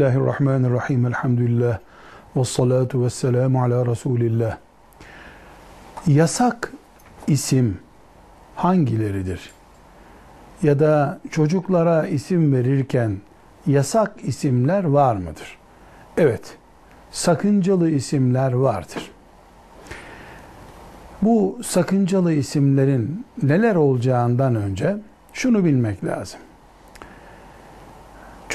Bismillahirrahmanirrahim. Elhamdülillah. Ve salatu ve selamu ala Resulillah. Yasak isim hangileridir? Ya da çocuklara isim verirken yasak isimler var mıdır? Evet, sakıncalı isimler vardır. Bu sakıncalı isimlerin neler olacağından önce şunu bilmek lazım.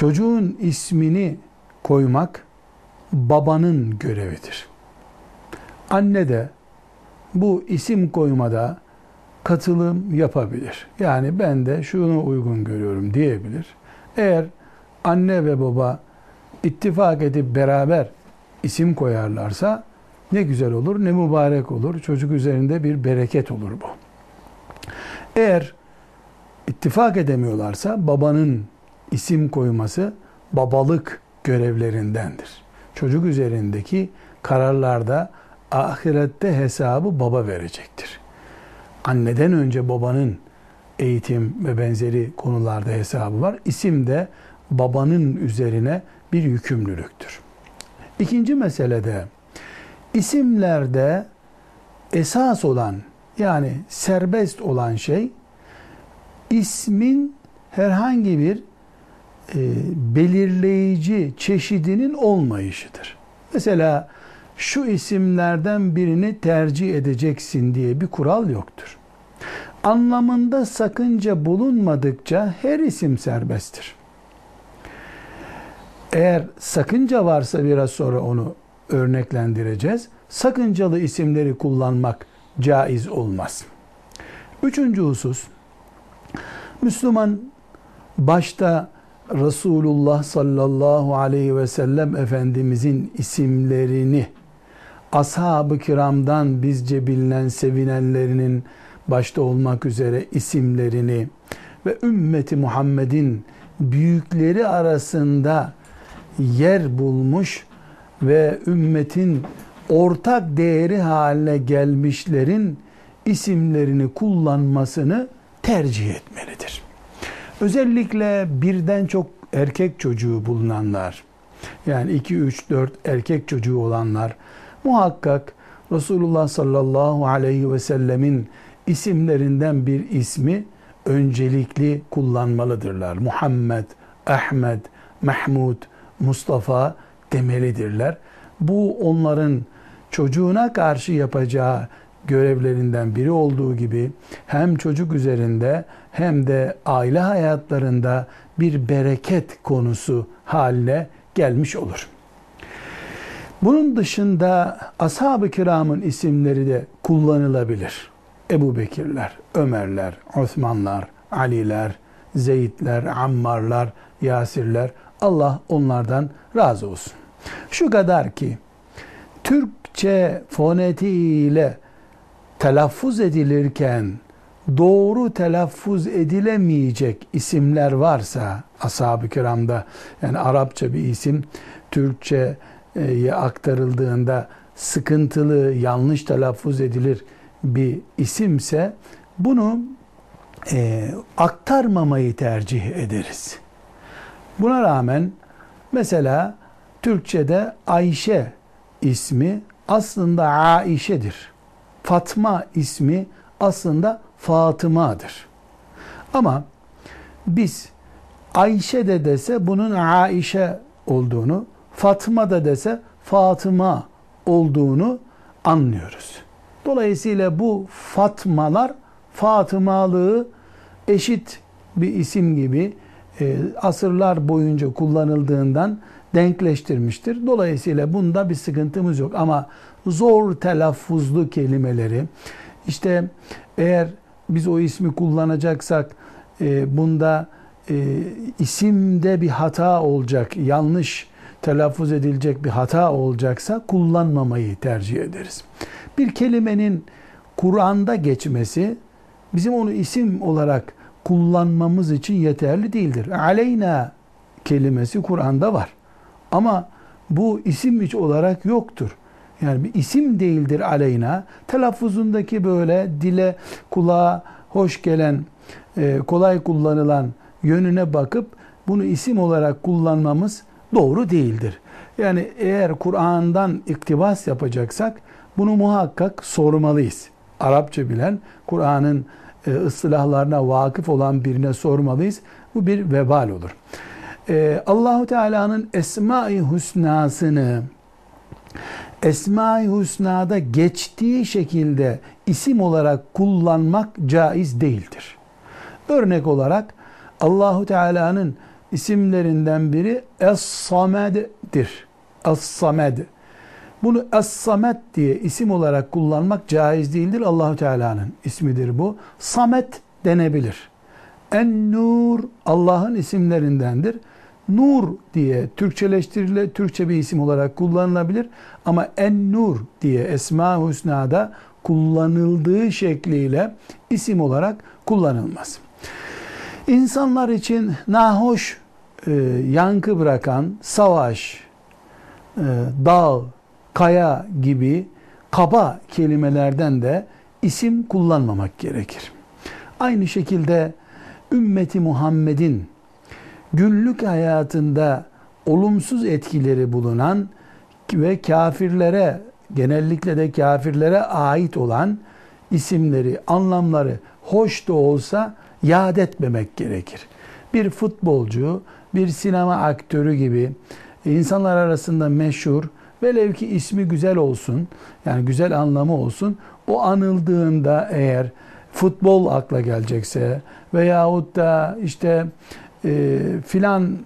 Çocuğun ismini koymak babanın görevidir. Anne de bu isim koymada katılım yapabilir. Yani ben de şunu uygun görüyorum diyebilir. Eğer anne ve baba ittifak edip beraber isim koyarlarsa ne güzel olur, ne mübarek olur. Çocuk üzerinde bir bereket olur bu. Eğer ittifak edemiyorlarsa babanın isim koyması babalık görevlerindendir. Çocuk üzerindeki kararlarda ahirette hesabı baba verecektir. Anneden önce babanın eğitim ve benzeri konularda hesabı var. İsim de babanın üzerine bir yükümlülüktür. İkinci meselede isimlerde esas olan yani serbest olan şey ismin herhangi bir e, belirleyici çeşidinin olmayışıdır. Mesela şu isimlerden birini tercih edeceksin diye bir kural yoktur. Anlamında sakınca bulunmadıkça her isim serbesttir. Eğer sakınca varsa biraz sonra onu örneklendireceğiz. Sakıncalı isimleri kullanmak caiz olmaz. Üçüncü husus, Müslüman başta Resulullah sallallahu aleyhi ve sellem Efendimizin isimlerini ashab-ı kiramdan bizce bilinen sevinenlerinin başta olmak üzere isimlerini ve ümmeti Muhammed'in büyükleri arasında yer bulmuş ve ümmetin ortak değeri haline gelmişlerin isimlerini kullanmasını tercih etmelidir. Özellikle birden çok erkek çocuğu bulunanlar, yani 2, 3, 4 erkek çocuğu olanlar muhakkak Resulullah sallallahu aleyhi ve sellemin isimlerinden bir ismi öncelikli kullanmalıdırlar. Muhammed, Ahmet, Mahmud, Mustafa demelidirler. Bu onların çocuğuna karşı yapacağı görevlerinden biri olduğu gibi hem çocuk üzerinde hem de aile hayatlarında bir bereket konusu haline gelmiş olur. Bunun dışında ashab-ı kiramın isimleri de kullanılabilir. Ebu Bekirler, Ömerler, Osmanlar, Aliler, Zeydler, Ammarlar, Yasirler Allah onlardan razı olsun. Şu kadar ki Türkçe fonetiğiyle telaffuz edilirken doğru telaffuz edilemeyecek isimler varsa ashab-ı kiramda yani Arapça bir isim Türkçe'ye aktarıldığında sıkıntılı, yanlış telaffuz edilir bir isimse bunu e, aktarmamayı tercih ederiz. Buna rağmen mesela Türkçe'de Ayşe ismi aslında Aişe'dir. Fatma ismi aslında Fatıma'dır. Ama biz Ayşe de dese bunun Aişe olduğunu, Fatma da dese Fatıma olduğunu anlıyoruz. Dolayısıyla bu Fatmalar Fatımalığı eşit bir isim gibi e, asırlar boyunca kullanıldığından denkleştirmiştir. Dolayısıyla bunda bir sıkıntımız yok. Ama zor telaffuzlu kelimeleri işte eğer biz o ismi kullanacaksak e, bunda e, isimde bir hata olacak, yanlış telaffuz edilecek bir hata olacaksa kullanmamayı tercih ederiz. Bir kelimenin Kur'an'da geçmesi bizim onu isim olarak kullanmamız için yeterli değildir. Aleyna kelimesi Kur'an'da var. Ama bu isim hiç olarak yoktur. Yani bir isim değildir aleyna. Telaffuzundaki böyle dile kulağa hoş gelen, e, kolay kullanılan yönüne bakıp bunu isim olarak kullanmamız doğru değildir. Yani eğer Kur'an'dan iktibas yapacaksak bunu muhakkak sormalıyız. Arapça bilen, Kur'an'ın e, ıslahlarına vakıf olan birine sormalıyız. Bu bir vebal olur. Ee, Allahu Teala'nın Esma-i Hüsna'sını Esma-i Hüsna'da geçtiği şekilde isim olarak kullanmak caiz değildir. Örnek olarak Allahu Teala'nın isimlerinden biri Es-Samed'dir. Es-Samed. Bunu Es-Samet diye isim olarak kullanmak caiz değildir. Allahu Teala'nın ismidir bu. Samet denebilir. En-Nur Allah'ın isimlerindendir. Nur diye Türkçeleştirile Türkçe bir isim olarak kullanılabilir ama En-Nur diye Esma-ı Hüsna'da kullanıldığı şekliyle isim olarak kullanılmaz. İnsanlar için nahoş e, yankı bırakan savaş, e, dağ, kaya gibi kaba kelimelerden de isim kullanmamak gerekir. Aynı şekilde ümmeti Muhammed'in günlük hayatında olumsuz etkileri bulunan ve kafirlere genellikle de kafirlere ait olan isimleri, anlamları hoş da olsa yad etmemek gerekir. Bir futbolcu, bir sinema aktörü gibi insanlar arasında meşhur, velev ki ismi güzel olsun, yani güzel anlamı olsun, o anıldığında eğer futbol akla gelecekse veyahut da işte e, filan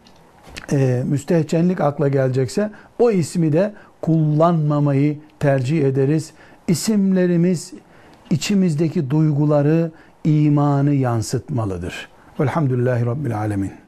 e, müstehcenlik akla gelecekse o ismi de kullanmamayı tercih ederiz. İsimlerimiz içimizdeki duyguları, imanı yansıtmalıdır. Velhamdülillahi Rabbil Alemin.